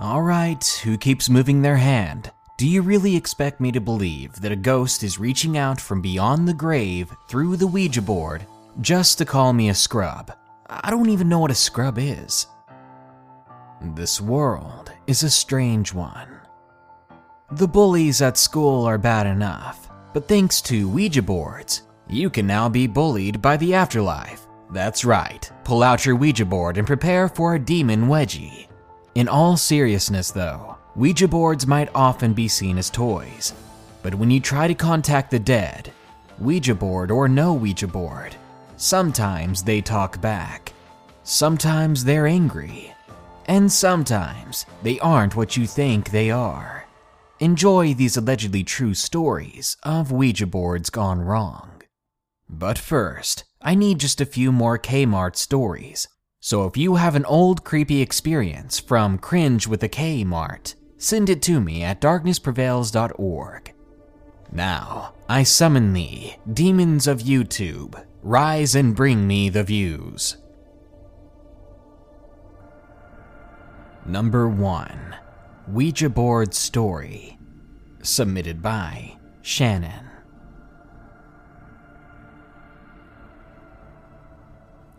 Alright, who keeps moving their hand? Do you really expect me to believe that a ghost is reaching out from beyond the grave through the Ouija board just to call me a scrub? I don't even know what a scrub is. This world is a strange one. The bullies at school are bad enough, but thanks to Ouija boards, you can now be bullied by the afterlife. That's right, pull out your Ouija board and prepare for a demon wedgie. In all seriousness, though, Ouija boards might often be seen as toys. But when you try to contact the dead, Ouija board or no Ouija board, sometimes they talk back. Sometimes they're angry. And sometimes they aren't what you think they are. Enjoy these allegedly true stories of Ouija boards gone wrong. But first, I need just a few more Kmart stories. So if you have an old creepy experience from Cringe with a K Mart, send it to me at darknessprevails.org. Now, I summon thee, demons of YouTube, rise and bring me the views. Number 1 Ouija Board Story. Submitted by Shannon.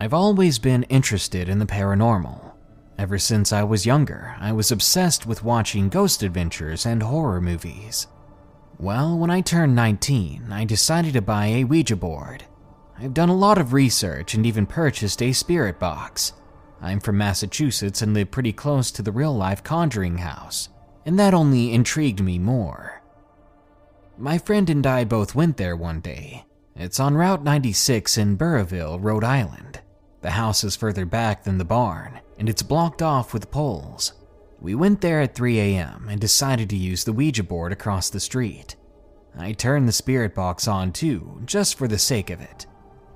I've always been interested in the paranormal. Ever since I was younger, I was obsessed with watching ghost adventures and horror movies. Well, when I turned 19, I decided to buy a Ouija board. I've done a lot of research and even purchased a spirit box. I'm from Massachusetts and live pretty close to the real life Conjuring House, and that only intrigued me more. My friend and I both went there one day. It's on Route 96 in Burrillville, Rhode Island. The house is further back than the barn, and it's blocked off with poles. We went there at 3 a.m. and decided to use the Ouija board across the street. I turned the spirit box on too, just for the sake of it.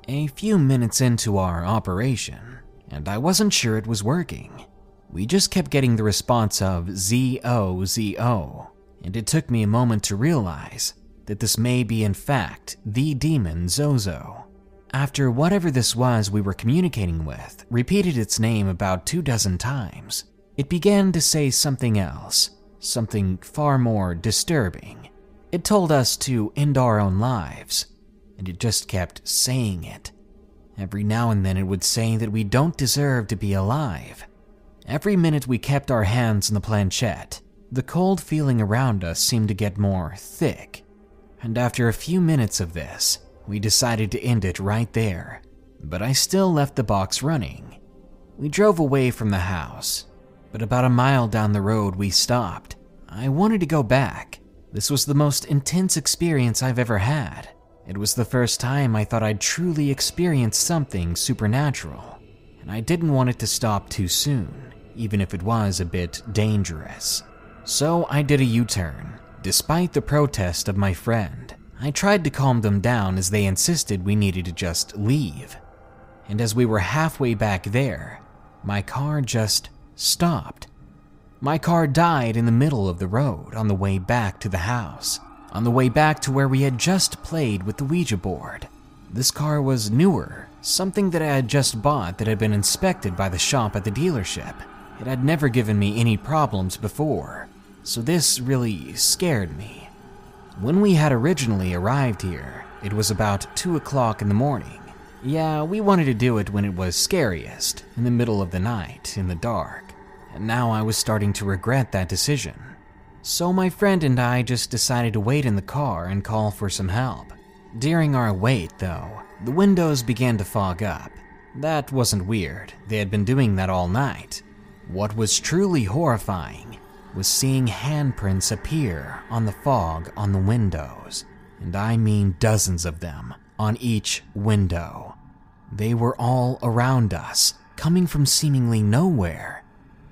A few minutes into our operation, and I wasn't sure it was working. We just kept getting the response of Z-O-Z-O, and it took me a moment to realize that this may be in fact the demon Zozo. After whatever this was we were communicating with repeated its name about two dozen times, it began to say something else, something far more disturbing. It told us to end our own lives, and it just kept saying it. Every now and then it would say that we don't deserve to be alive. Every minute we kept our hands on the planchette, the cold feeling around us seemed to get more thick. And after a few minutes of this, we decided to end it right there, but I still left the box running. We drove away from the house, but about a mile down the road we stopped. I wanted to go back. This was the most intense experience I've ever had. It was the first time I thought I'd truly experienced something supernatural, and I didn't want it to stop too soon, even if it was a bit dangerous. So I did a U turn, despite the protest of my friend. I tried to calm them down as they insisted we needed to just leave. And as we were halfway back there, my car just stopped. My car died in the middle of the road on the way back to the house, on the way back to where we had just played with the Ouija board. This car was newer, something that I had just bought that had been inspected by the shop at the dealership. It had never given me any problems before, so this really scared me. When we had originally arrived here, it was about 2 o'clock in the morning. Yeah, we wanted to do it when it was scariest, in the middle of the night, in the dark. And now I was starting to regret that decision. So my friend and I just decided to wait in the car and call for some help. During our wait, though, the windows began to fog up. That wasn't weird, they had been doing that all night. What was truly horrifying was seeing handprints appear on the fog on the windows, and I mean dozens of them on each window. They were all around us, coming from seemingly nowhere.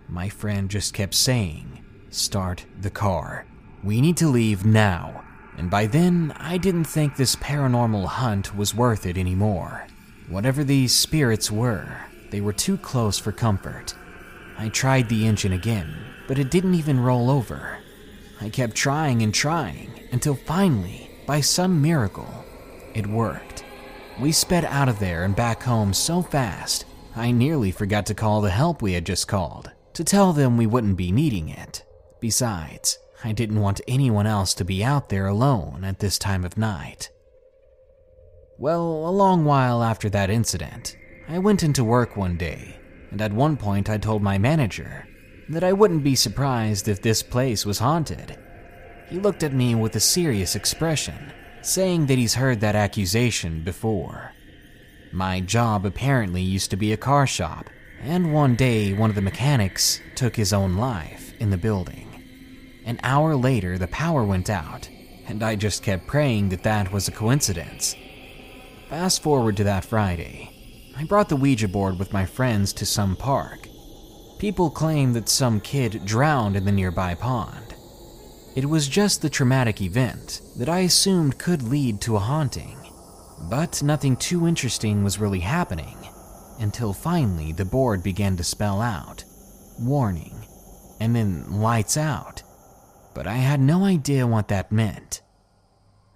My friend just kept saying, Start the car. We need to leave now. And by then, I didn't think this paranormal hunt was worth it anymore. Whatever these spirits were, they were too close for comfort. I tried the engine again, but it didn't even roll over. I kept trying and trying until finally, by some miracle, it worked. We sped out of there and back home so fast, I nearly forgot to call the help we had just called. to tell them we wouldn't be needing it. Besides, I didn't want anyone else to be out there alone at this time of night. Well, a long while after that incident, I went into work one day, and at one point I told my manager that I wouldn't be surprised if this place was haunted. He looked at me with a serious expression, saying that he's heard that accusation before. My job apparently used to be a car shop, and one day one of the mechanics took his own life in the building. An hour later, the power went out, and I just kept praying that that was a coincidence. Fast forward to that Friday. I brought the Ouija board with my friends to some park. People claim that some kid drowned in the nearby pond. It was just the traumatic event that I assumed could lead to a haunting. But nothing too interesting was really happening until finally the board began to spell out warning and then lights out but I had no idea what that meant.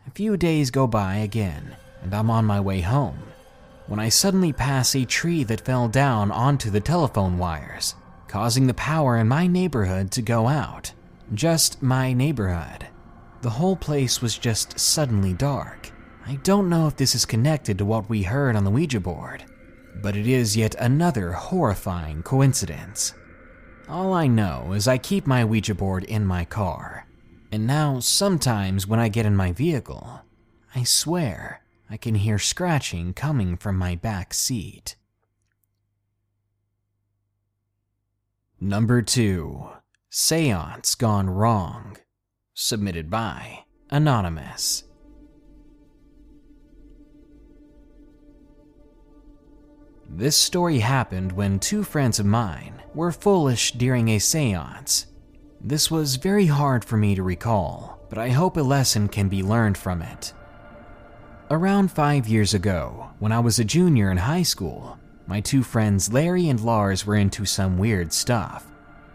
A few days go by again, and I'm on my way home when I suddenly pass a tree that fell down onto the telephone wires, causing the power in my neighborhood to go out. Just my neighborhood. The whole place was just suddenly dark. I don't know if this is connected to what we heard on the Ouija board, but it is yet another horrifying coincidence. All I know is I keep my Ouija board in my car, and now sometimes when I get in my vehicle, I swear I can hear scratching coming from my back seat. Number 2 Seance Gone Wrong. Submitted by Anonymous. This story happened when two friends of mine were foolish during a seance. This was very hard for me to recall, but I hope a lesson can be learned from it. Around five years ago, when I was a junior in high school, my two friends Larry and Lars were into some weird stuff.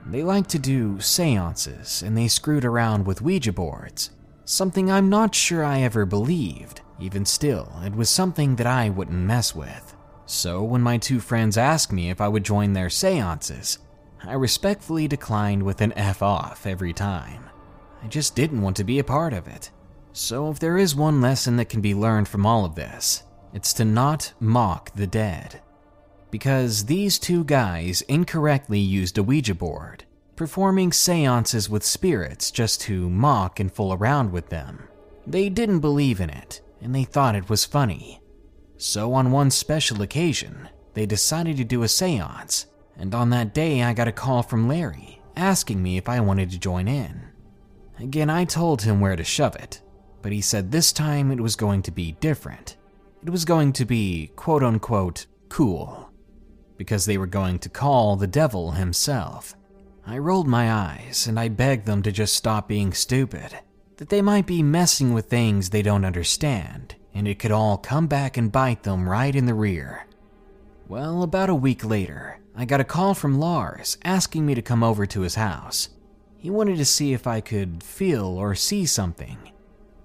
They liked to do seances and they screwed around with Ouija boards, something I'm not sure I ever believed. Even still, it was something that I wouldn't mess with. So, when my two friends asked me if I would join their seances, I respectfully declined with an F off every time. I just didn't want to be a part of it. So, if there is one lesson that can be learned from all of this, it's to not mock the dead. Because these two guys incorrectly used a Ouija board, performing seances with spirits just to mock and fool around with them. They didn't believe in it, and they thought it was funny. So, on one special occasion, they decided to do a seance, and on that day, I got a call from Larry asking me if I wanted to join in. Again, I told him where to shove it, but he said this time it was going to be different. It was going to be quote unquote cool, because they were going to call the devil himself. I rolled my eyes and I begged them to just stop being stupid, that they might be messing with things they don't understand, and it could all come back and bite them right in the rear. Well, about a week later, I got a call from Lars asking me to come over to his house. He wanted to see if I could feel or see something.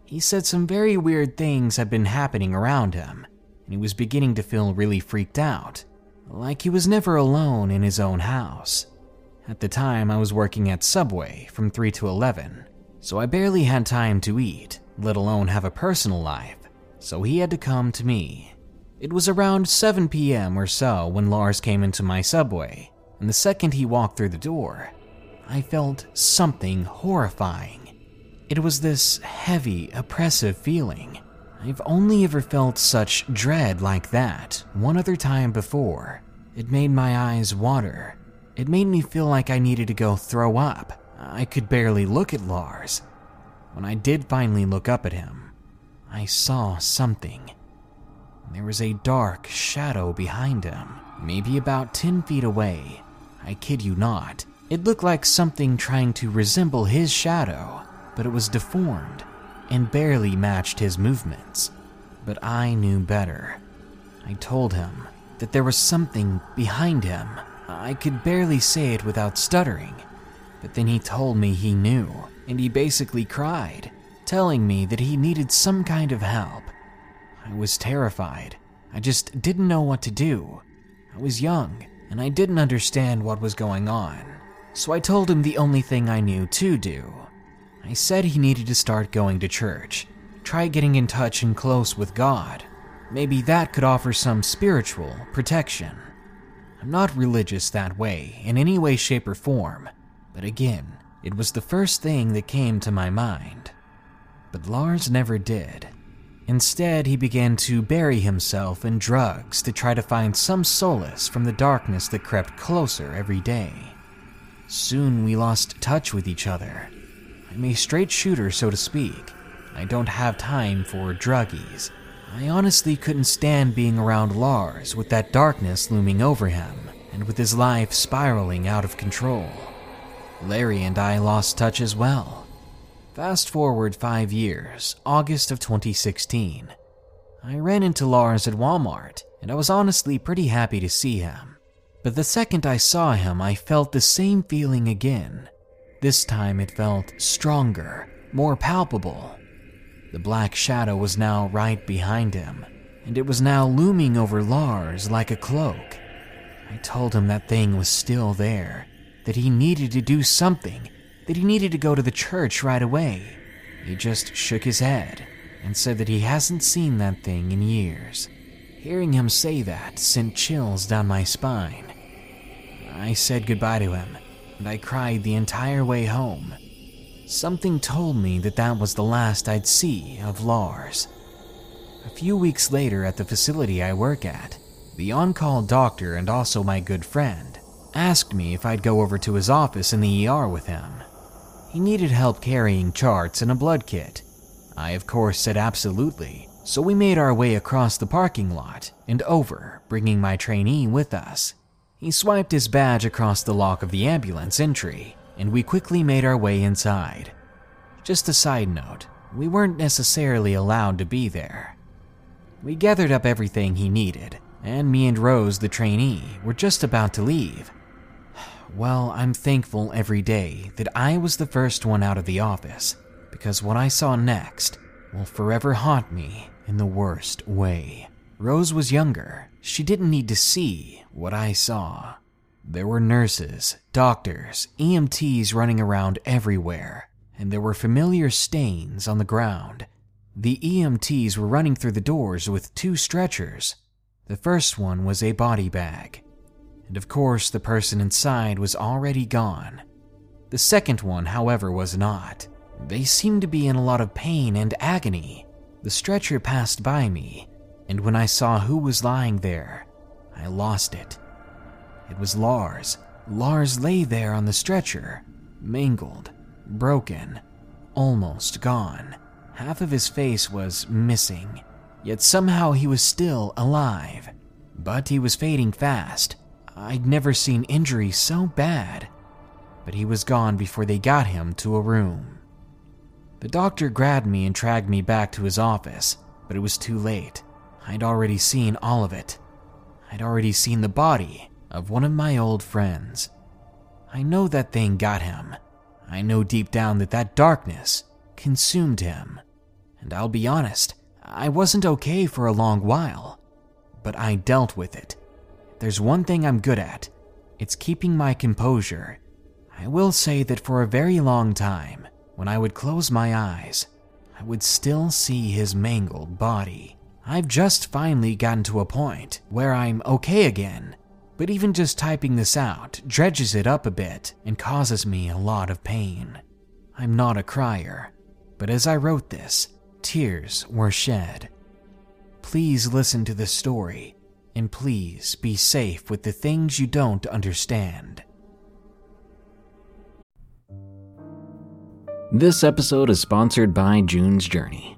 He said some very weird things had been happening around him, and he was beginning to feel really freaked out, like he was never alone in his own house. At the time, I was working at Subway from 3 to 11, so I barely had time to eat, let alone have a personal life so he had to come to me. It was around 7 p.m. or so when Lars came into my Subway, and the second he walked through the door, I felt something horrifying. It was this heavy, oppressive feeling. I've only ever felt such dread like that one other time before. It made my eyes water. It made me feel like I needed to go throw up. I could barely look at Lars. When I did finally look up at him, I saw something. There was a dark shadow behind him, maybe about 10 feet away. I kid you not. It looked like something trying to resemble his shadow, but it was deformed and barely matched his movements. But I knew better. I told him that there was something behind him. I could barely say it without stuttering. But then he told me he knew, and he basically cried telling me that he needed some kind of help. I was terrified. I just didn't know what to do. I was young, and I didn't understand what was going on. So I told him the only thing I knew to do. I said he needed to start going to church, try getting in touch and close with God. Maybe that could offer some spiritual protection. I'm not religious that way, in any way, shape, or form, but again, it was the first thing that came to my mind. But Lars never did. Instead, he began to bury himself in drugs to try to find some solace from the darkness that crept closer every day. Soon we lost touch with each other. I'm a straight shooter, so to speak. I don't have time for druggies. I honestly couldn't stand being around Lars with that darkness looming over him and with his life spiraling out of control. Larry and I lost touch as well. Fast forward five years, August of 2016. I ran into Lars at Walmart, and I was honestly pretty happy to see him. But the second I saw him, I felt the same feeling again. This time it felt stronger, more palpable. The black shadow was now right behind him, and it was now looming over Lars like a cloak. I told him that thing was still there, that he needed to do something, that he needed to go to the church right away. He just shook his head and said that he hasn't seen that thing in years. Hearing him say that sent chills down my spine. I said goodbye to him, and I cried the entire way home. Something told me that that was the last I'd see of Lars. A few weeks later, at the facility I work at, the on call doctor and also my good friend asked me if I'd go over to his office in the ER with him. He needed help carrying charts and a blood kit. I, of course, said absolutely, so we made our way across the parking lot and over, bringing my trainee with us. He swiped his badge across the lock of the ambulance entry, and we quickly made our way inside. Just a side note, we weren't necessarily allowed to be there. We gathered up everything he needed, and me and Rose, the trainee, were just about to leave well, I'm thankful every day that I was the first one out of the office, because what I saw next will forever haunt me in the worst way. Rose was younger. She didn't need to see what I saw. There were nurses, doctors, EMTs running around everywhere, and there were familiar stains on the ground. The EMTs were running through the doors with two stretchers. The first one was a body bag, and of course the person inside was already gone. The second one, however, was not. They seemed to be in a lot of pain and agony. The stretcher passed by me, and when I saw who was lying there, I lost it. It was Lars. Lars lay there on the stretcher, mangled, broken, almost gone. Half of his face was missing, yet somehow he was still alive. But he was fading fast, I'd never seen injury so bad, but he was gone before they got him to a room. The doctor grabbed me and dragged me back to his office, but it was too late. I'd already seen all of it. I'd already seen the body of one of my old friends. I know that thing got him. I know deep down that that darkness consumed him. And I'll be honest, I wasn't okay for a long while, but I dealt with it there's one thing I'm good at it's keeping my composure. I will say that for a very long time, when I would close my eyes, I would still see his mangled body. I've just finally gotten to a point where I'm okay again, but even just typing this out dredges it up a bit and causes me a lot of pain. I'm not a crier, but as I wrote this, tears were shed. Please listen to the story and please be safe with the things you don't understand. This episode is sponsored by June's Journey.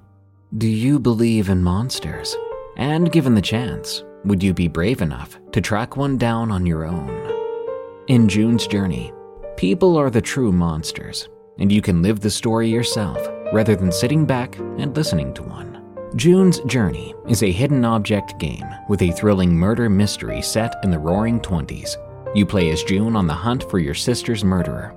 Do you believe in monsters? And given the chance, would you be brave enough to track one down on your own? In June's Journey, people are the true monsters, and you can live the story yourself rather than sitting back and listening to one. June's Journey is a hidden object game with a thrilling murder mystery set in the roaring 20s. You play as June on the hunt for your sister's murderer.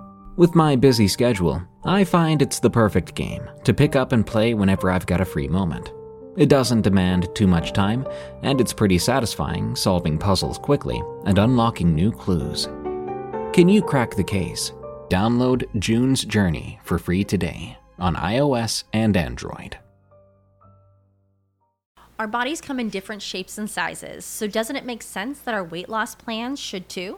With my busy schedule, I find it's the perfect game to pick up and play whenever I've got a free moment. It doesn't demand too much time, and it's pretty satisfying solving puzzles quickly and unlocking new clues. Can you crack the case? Download June's Journey for free today on iOS and Android. Our bodies come in different shapes and sizes, so doesn't it make sense that our weight loss plans should too?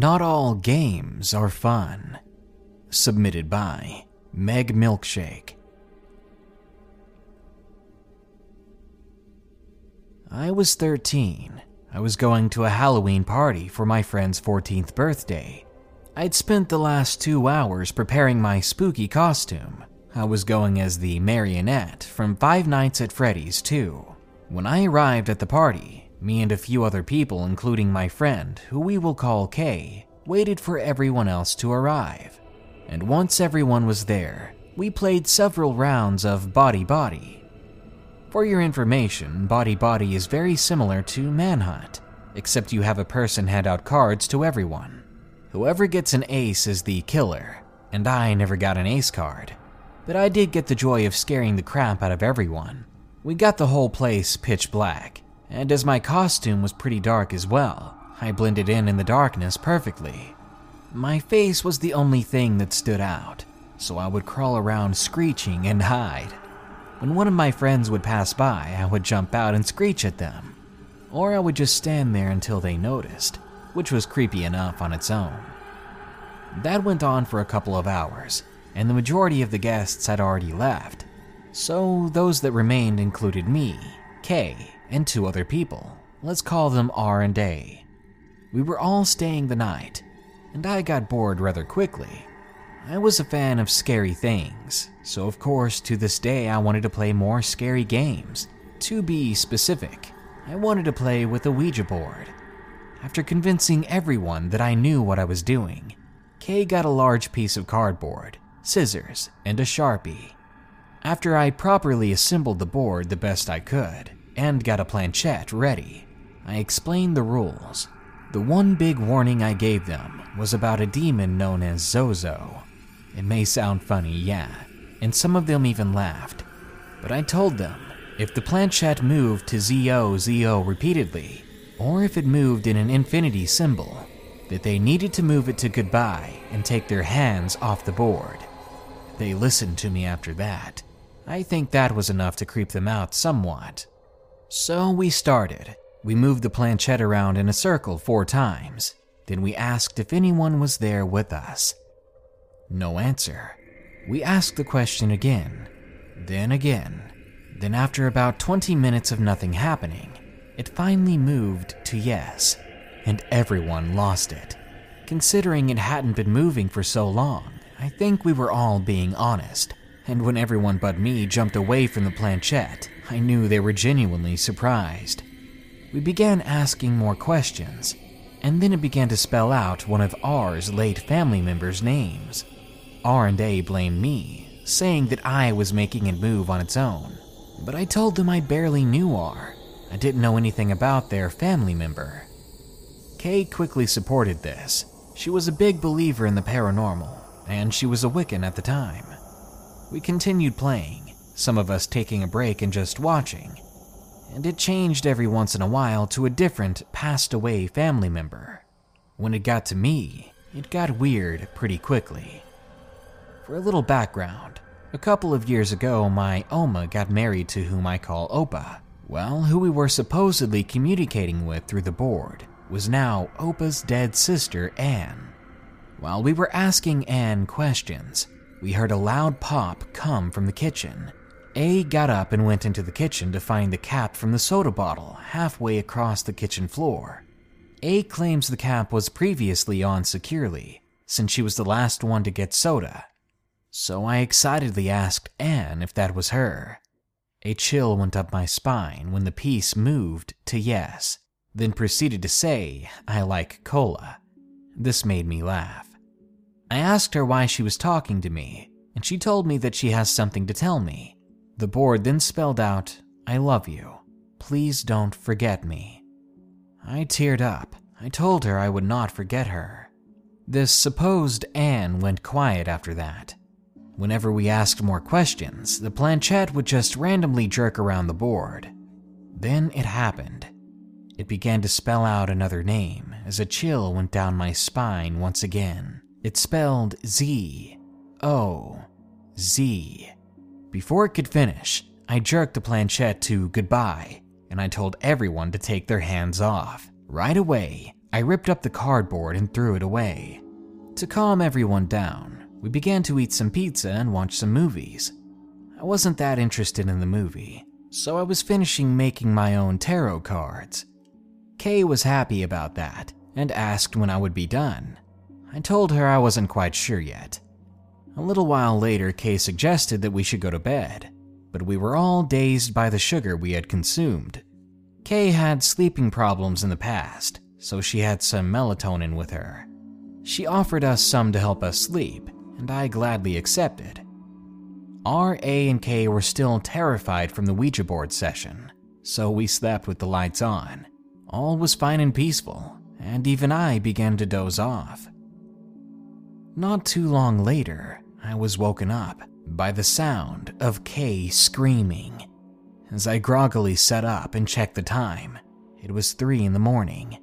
Not all games are fun. Submitted by Meg Milkshake. I was 13. I was going to a Halloween party for my friend's 14th birthday. I'd spent the last two hours preparing my spooky costume. I was going as the marionette from Five Nights at Freddy's 2. When I arrived at the party, me and a few other people, including my friend, who we will call Kay, waited for everyone else to arrive. And once everyone was there, we played several rounds of Body Body. For your information, Body Body is very similar to Manhunt, except you have a person hand out cards to everyone. Whoever gets an ace is the killer, and I never got an ace card. But I did get the joy of scaring the crap out of everyone. We got the whole place pitch black, and as my costume was pretty dark as well, I blended in in the darkness perfectly. My face was the only thing that stood out, so I would crawl around screeching and hide. When one of my friends would pass by, I would jump out and screech at them. Or I would just stand there until they noticed, which was creepy enough on its own. That went on for a couple of hours, and the majority of the guests had already left. So those that remained included me, Kay, and two other people. Let's call them R and A. We were all staying the night, and I got bored rather quickly. I was a fan of scary things, so of course to this day I wanted to play more scary games. To be specific, I wanted to play with a Ouija board. After convincing everyone that I knew what I was doing, Kay got a large piece of cardboard, scissors, and a sharpie. After I properly assembled the board the best I could and got a planchette ready, I explained the rules. The one big warning I gave them was about a demon known as Zozo. It may sound funny, yeah, and some of them even laughed. But I told them if the planchette moved to ZO ZO repeatedly, or if it moved in an infinity symbol, that they needed to move it to goodbye and take their hands off the board. They listened to me after that. I think that was enough to creep them out somewhat. So we started. We moved the planchette around in a circle four times. Then we asked if anyone was there with us. No answer. We asked the question again, then again. Then, after about 20 minutes of nothing happening, it finally moved to yes, and everyone lost it. Considering it hadn't been moving for so long, I think we were all being honest, and when everyone but me jumped away from the planchette, I knew they were genuinely surprised. We began asking more questions, and then it began to spell out one of R's late family members' names. R and A blamed me, saying that I was making it move on its own. But I told them I barely knew R. I didn't know anything about their family member. Kay quickly supported this. She was a big believer in the paranormal, and she was a Wiccan at the time. We continued playing, some of us taking a break and just watching, and it changed every once in a while to a different, passed away family member. When it got to me, it got weird pretty quickly. For a little background, a couple of years ago, my Oma got married to whom I call Opa. Well, who we were supposedly communicating with through the board was now Opa's dead sister, Anne. While we were asking Anne questions, we heard a loud pop come from the kitchen. A got up and went into the kitchen to find the cap from the soda bottle halfway across the kitchen floor. A claims the cap was previously on securely, since she was the last one to get soda. So I excitedly asked Anne if that was her. A chill went up my spine when the piece moved to yes, then proceeded to say, I like cola. This made me laugh. I asked her why she was talking to me, and she told me that she has something to tell me. The board then spelled out, I love you. Please don't forget me. I teared up. I told her I would not forget her. This supposed Anne went quiet after that. Whenever we asked more questions, the planchette would just randomly jerk around the board. Then it happened. It began to spell out another name as a chill went down my spine once again. It spelled Z O Z. Before it could finish, I jerked the planchette to goodbye and I told everyone to take their hands off. Right away, I ripped up the cardboard and threw it away. To calm everyone down, we began to eat some pizza and watch some movies. I wasn't that interested in the movie, so I was finishing making my own tarot cards. Kay was happy about that and asked when I would be done. I told her I wasn't quite sure yet. A little while later, Kay suggested that we should go to bed, but we were all dazed by the sugar we had consumed. Kay had sleeping problems in the past, so she had some melatonin with her. She offered us some to help us sleep, and I gladly accepted. R, A, and K were still terrified from the Ouija board session, so we slept with the lights on. All was fine and peaceful, and even I began to doze off. Not too long later, I was woken up by the sound of Kay screaming. As I groggily sat up and checked the time, it was three in the morning.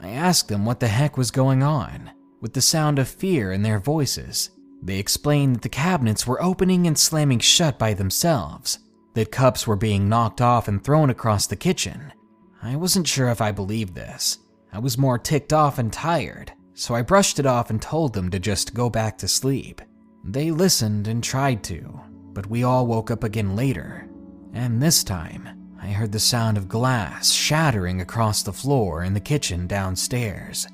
I asked them what the heck was going on, with the sound of fear in their voices. They explained that the cabinets were opening and slamming shut by themselves, that cups were being knocked off and thrown across the kitchen. I wasn't sure if I believed this. I was more ticked off and tired, so I brushed it off and told them to just go back to sleep. They listened and tried to, but we all woke up again later, and this time I heard the sound of glass shattering across the floor in the kitchen downstairs.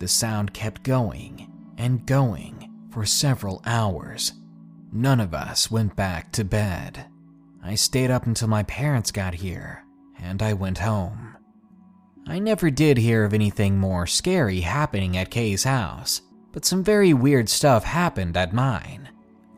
The sound kept going and going for several hours. None of us went back to bed. I stayed up until my parents got here, and I went home. I never did hear of anything more scary happening at Kay's house, but some very weird stuff happened at mine.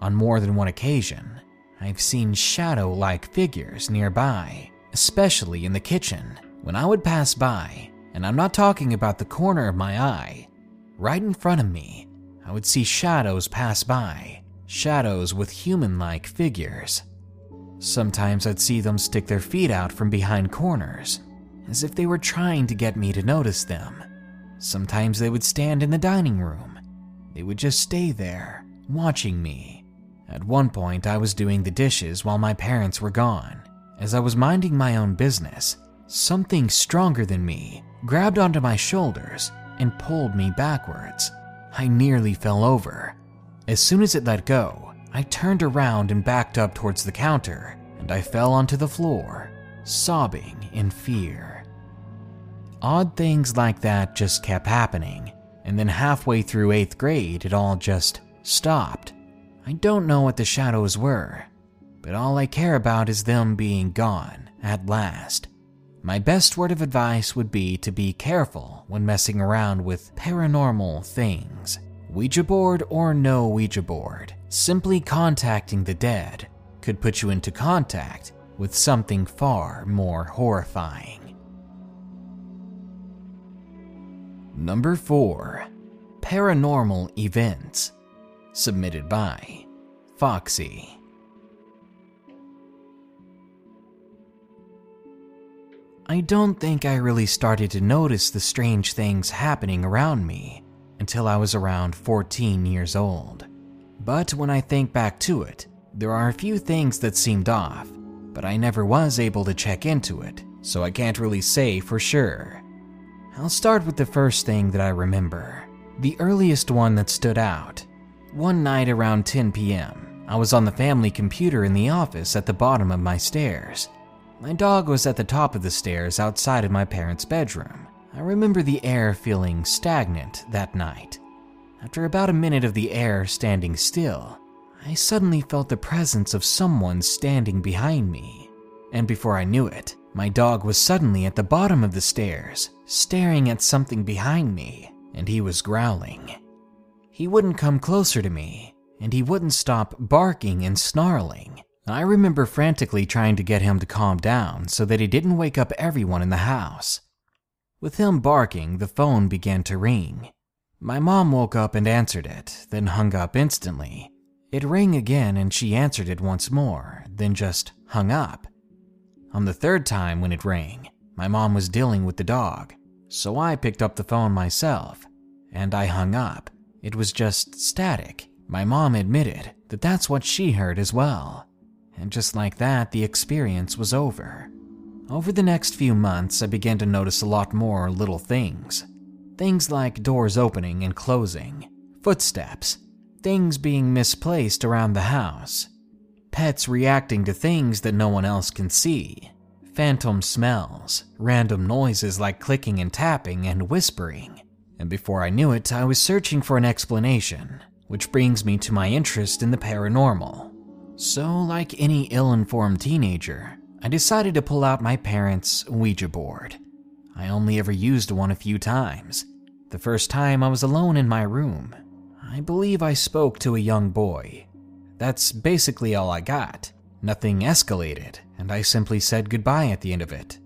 On more than one occasion, I've seen shadow like figures nearby, especially in the kitchen. When I would pass by, and I'm not talking about the corner of my eye, right in front of me, I would see shadows pass by, shadows with human like figures. Sometimes I'd see them stick their feet out from behind corners, as if they were trying to get me to notice them. Sometimes they would stand in the dining room. They would just stay there, watching me. At one point, I was doing the dishes while my parents were gone. As I was minding my own business, something stronger than me grabbed onto my shoulders and pulled me backwards. I nearly fell over. As soon as it let go, I turned around and backed up towards the counter, and I fell onto the floor, sobbing in fear. Odd things like that just kept happening, and then halfway through 8th grade, it all just stopped. I don't know what the shadows were, but all I care about is them being gone at last. My best word of advice would be to be careful when messing around with paranormal things. Ouija board or no Ouija board, simply contacting the dead could put you into contact with something far more horrifying. Number 4 Paranormal Events. Submitted by Foxy. I don't think I really started to notice the strange things happening around me until I was around 14 years old. But when I think back to it, there are a few things that seemed off, but I never was able to check into it, so I can't really say for sure. I'll start with the first thing that I remember, the earliest one that stood out. One night around 10 p.m., I was on the family computer in the office at the bottom of my stairs. My dog was at the top of the stairs outside of my parents' bedroom. I remember the air feeling stagnant that night. After about a minute of the air standing still, I suddenly felt the presence of someone standing behind me. And before I knew it, my dog was suddenly at the bottom of the stairs, staring at something behind me, and he was growling. He wouldn't come closer to me, and he wouldn't stop barking and snarling. I remember frantically trying to get him to calm down so that he didn't wake up everyone in the house. With him barking, the phone began to ring. My mom woke up and answered it, then hung up instantly. It rang again and she answered it once more, then just hung up. On the third time when it rang, my mom was dealing with the dog, so I picked up the phone myself, and I hung up. It was just static. My mom admitted that that's what she heard as well. And just like that, the experience was over. Over the next few months, I began to notice a lot more little things. Things like doors opening and closing, footsteps, things being misplaced around the house, pets reacting to things that no one else can see, phantom smells, random noises like clicking and tapping and whispering. And before I knew it, I was searching for an explanation, which brings me to my interest in the paranormal. So, like any ill informed teenager, I decided to pull out my parents' Ouija board. I only ever used one a few times. The first time I was alone in my room. I believe I spoke to a young boy. That's basically all I got. Nothing escalated, and I simply said goodbye at the end of it.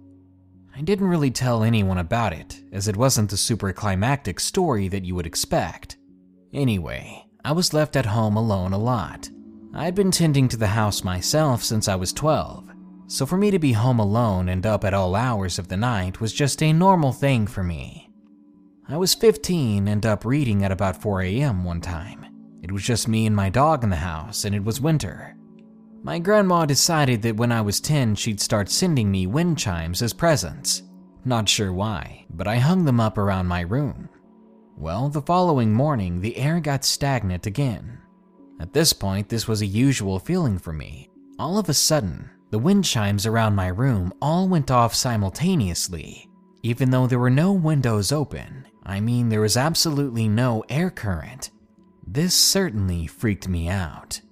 I didn't really tell anyone about it, as it wasn't the super climactic story that you would expect. Anyway, I was left at home alone a lot. I'd been tending to the house myself since I was 12, so for me to be home alone and up at all hours of the night was just a normal thing for me. I was 15 and up reading at about 4 a.m. one time. It was just me and my dog in the house, and it was winter. My grandma decided that when I was 10, she'd start sending me wind chimes as presents. Not sure why, but I hung them up around my room. Well, the following morning, the air got stagnant again. At this point, this was a usual feeling for me. All of a sudden, the wind chimes around my room all went off simultaneously, even though there were no windows open. I mean, there was absolutely no air current. This certainly freaked me out.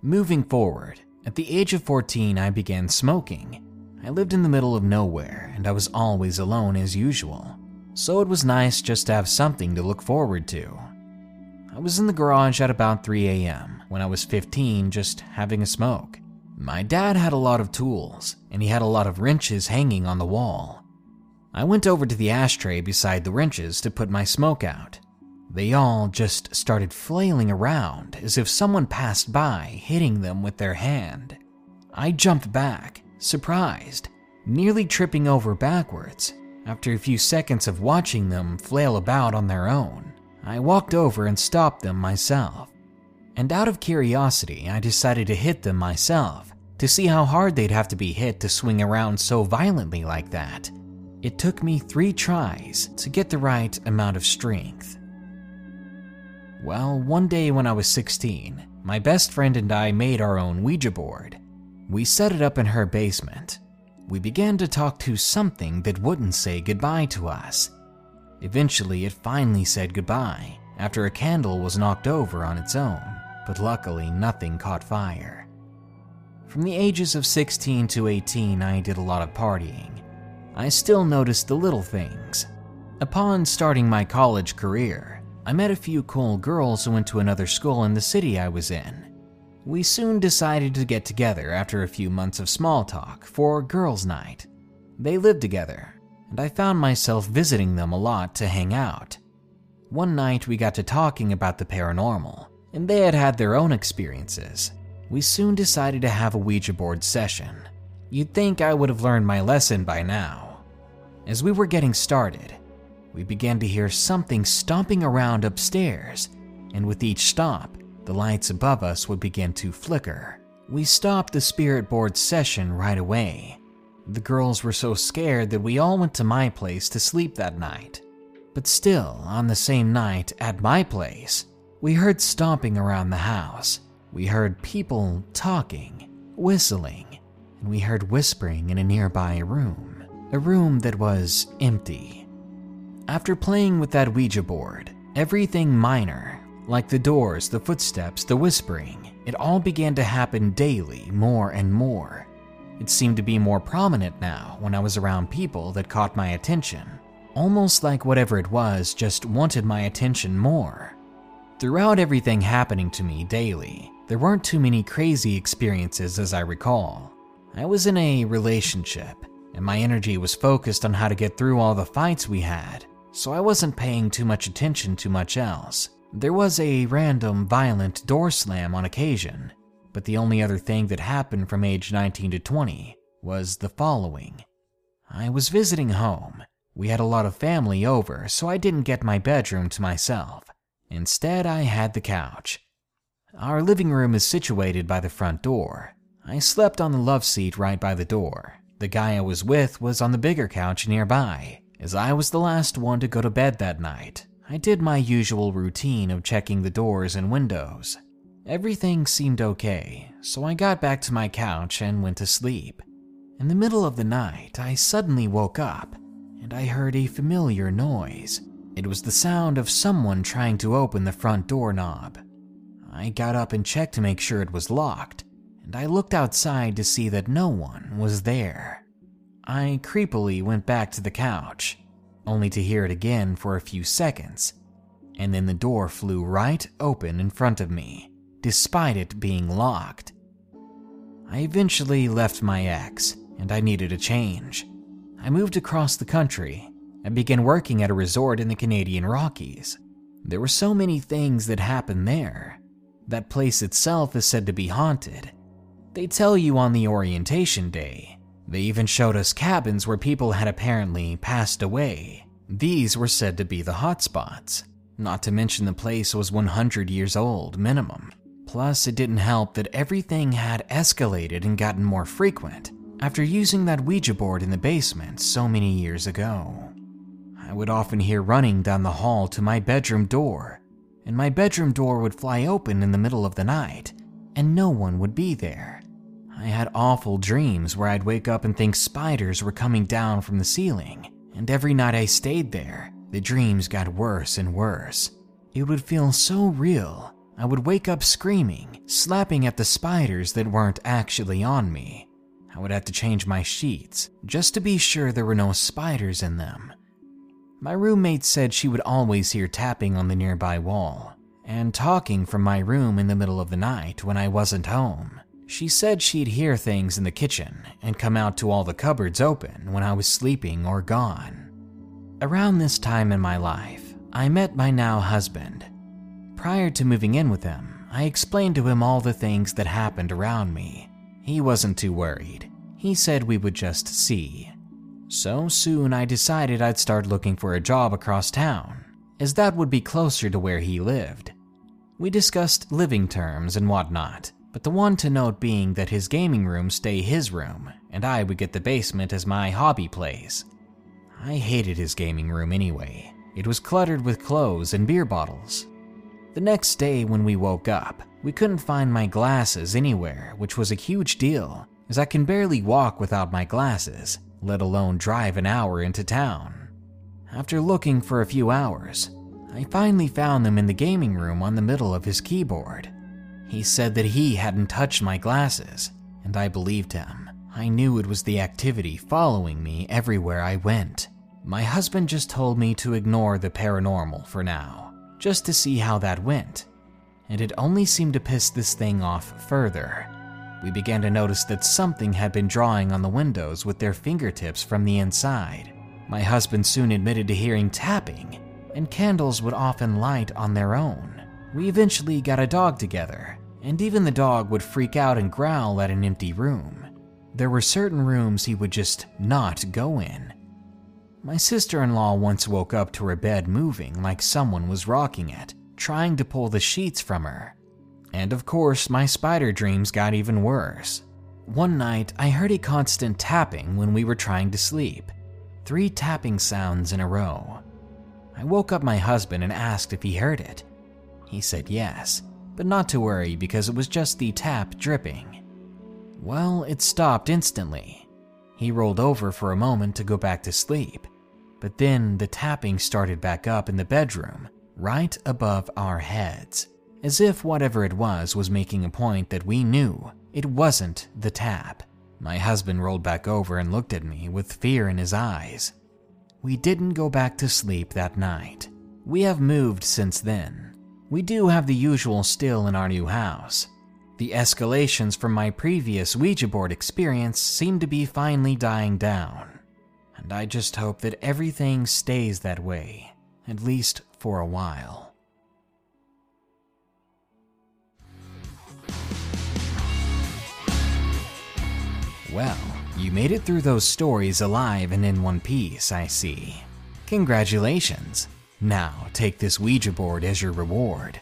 Moving forward, at the age of 14, I began smoking. I lived in the middle of nowhere and I was always alone as usual, so it was nice just to have something to look forward to. I was in the garage at about 3 a.m. when I was 15, just having a smoke. My dad had a lot of tools, and he had a lot of wrenches hanging on the wall. I went over to the ashtray beside the wrenches to put my smoke out. They all just started flailing around as if someone passed by, hitting them with their hand. I jumped back, surprised, nearly tripping over backwards. After a few seconds of watching them flail about on their own, I walked over and stopped them myself and out of curiosity, I decided to hit them myself to see how hard they'd have to be hit to swing around so violently like that. It took me three tries to get the right amount of strength. Well, one day when I was 16, my best friend and I made our own Ouija board. We set it up in her basement. We began to talk to something that wouldn't say goodbye to us. Eventually, it finally said goodbye after a candle was knocked over on its own but luckily nothing caught fire. From the ages of 16 to 18, I did a lot of partying. I still noticed the little things. Upon starting my college career, I met a few cool girls who went to another school in the city I was in. We soon decided to get together after a few months of small talk for girls' night. They lived together, and I found myself visiting them a lot to hang out. One night we got to talking about the paranormal, and they had had their own experiences. We soon decided to have a Ouija board session. You'd think I would have learned my lesson by now. As we were getting started, we began to hear something stomping around upstairs, and with each stomp, the lights above us would begin to flicker. We stopped the spirit board session right away. The girls were so scared that we all went to my place to sleep that night. But still, on the same night at my place, we heard stomping around the house. We heard people talking, whistling, and we heard whispering in a nearby room, a room that was empty. After playing with that Ouija board, everything minor, like the doors, the footsteps, the whispering, it all began to happen daily, more and more. It seemed to be more prominent now when I was around people that caught my attention almost like whatever it was just wanted my attention more. Throughout everything happening to me daily, there weren't too many crazy experiences as I recall. I was in a relationship, and my energy was focused on how to get through all the fights we had, so I wasn't paying too much attention to much else. There was a random violent door slam on occasion, but the only other thing that happened from age 19 to 20 was the following. I was visiting home we had a lot of family over, so I didn't get my bedroom to myself. Instead, I had the couch. Our living room is situated by the front door. I slept on the love seat right by the door. The guy I was with was on the bigger couch nearby. As I was the last one to go to bed that night, I did my usual routine of checking the doors and windows. Everything seemed okay, so I got back to my couch and went to sleep. In the middle of the night, I suddenly woke up and I heard a familiar noise. It was the sound of someone trying to open the front door knob. I got up and checked to make sure it was locked, and I looked outside to see that no one was there. I creepily went back to the couch, only to hear it again for a few seconds, and then the door flew right open in front of me, despite it being locked. I eventually left my ex, and I needed a change. I moved across the country and began working at a resort in the Canadian Rockies. There were so many things that happened there. That place itself is said to be haunted. They tell you on the orientation day. They even showed us cabins where people had apparently passed away. These were said to be the hotspots. Not to mention the place was 100 years old, minimum. Plus, it didn't help that everything had escalated and gotten more frequent after using that Ouija board in the basement so many years ago. I would often hear running down the hall to my bedroom door, and my bedroom door would fly open in the middle of the night, and no one would be there. I had awful dreams where I'd wake up and think spiders were coming down from the ceiling, and every night I stayed there, the dreams got worse and worse. It would feel so real. I would wake up screaming, slapping at the spiders that weren't actually on me, I would have to change my sheets just to be sure there were no spiders in them. My roommate said she would always hear tapping on the nearby wall and talking from my room in the middle of the night when I wasn't home. She said she'd hear things in the kitchen and come out to all the cupboards open when I was sleeping or gone. Around this time in my life, I met my now husband. Prior to moving in with him, I explained to him all the things that happened around me he wasn't too worried. He said we would just see. So soon I decided I'd start looking for a job across town, as that would be closer to where he lived. We discussed living terms and whatnot, but the one to note being that his gaming room stay his room, and I would get the basement as my hobby place. I hated his gaming room anyway. It was cluttered with clothes and beer bottles. The next day when we woke up, we couldn't find my glasses anywhere, which was a huge deal, as I can barely walk without my glasses, let alone drive an hour into town. After looking for a few hours, I finally found them in the gaming room on the middle of his keyboard. He said that he hadn't touched my glasses, and I believed him. I knew it was the activity following me everywhere I went. My husband just told me to ignore the paranormal for now, just to see how that went, and it only seemed to piss this thing off further. We began to notice that something had been drawing on the windows with their fingertips from the inside. My husband soon admitted to hearing tapping, and candles would often light on their own. We eventually got a dog together, and even the dog would freak out and growl at an empty room. There were certain rooms he would just not go in. My sister in law once woke up to her bed moving like someone was rocking it, trying to pull the sheets from her. And of course, my spider dreams got even worse. One night, I heard a constant tapping when we were trying to sleep. Three tapping sounds in a row. I woke up my husband and asked if he heard it. He said yes, but not to worry because it was just the tap dripping. Well, it stopped instantly. He rolled over for a moment to go back to sleep, but then the tapping started back up in the bedroom, right above our heads, as if whatever it was was making a point that we knew it wasn't the tap. My husband rolled back over and looked at me with fear in his eyes. We didn't go back to sleep that night. We have moved since then. We do have the usual still in our new house. The escalations from my previous Ouija board experience seem to be finally dying down. And I just hope that everything stays that way, at least for a while. Well, you made it through those stories alive and in one piece, I see. Congratulations. Now take this Ouija board as your reward.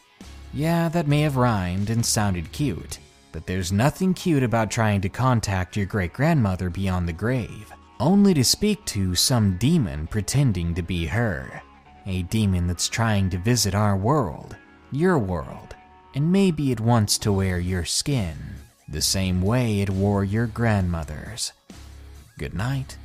Yeah, that may have rhymed and sounded cute, but there's nothing cute about trying to contact your great grandmother beyond the grave, only to speak to some demon pretending to be her. A demon that's trying to visit our world, your world, and maybe it wants to wear your skin the same way it wore your grandmother's. Good night.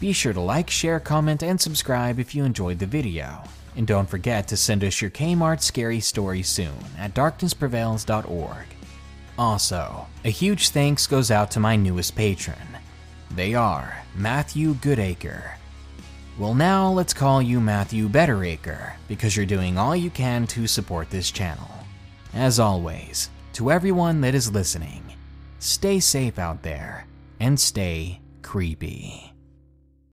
Be sure to like, share, comment, and subscribe if you enjoyed the video. And don't forget to send us your Kmart scary story soon at darknessprevails.org. Also, a huge thanks goes out to my newest patron. They are Matthew Goodacre. Well, now let's call you Matthew Betteracre because you're doing all you can to support this channel. As always, to everyone that is listening, stay safe out there and stay creepy.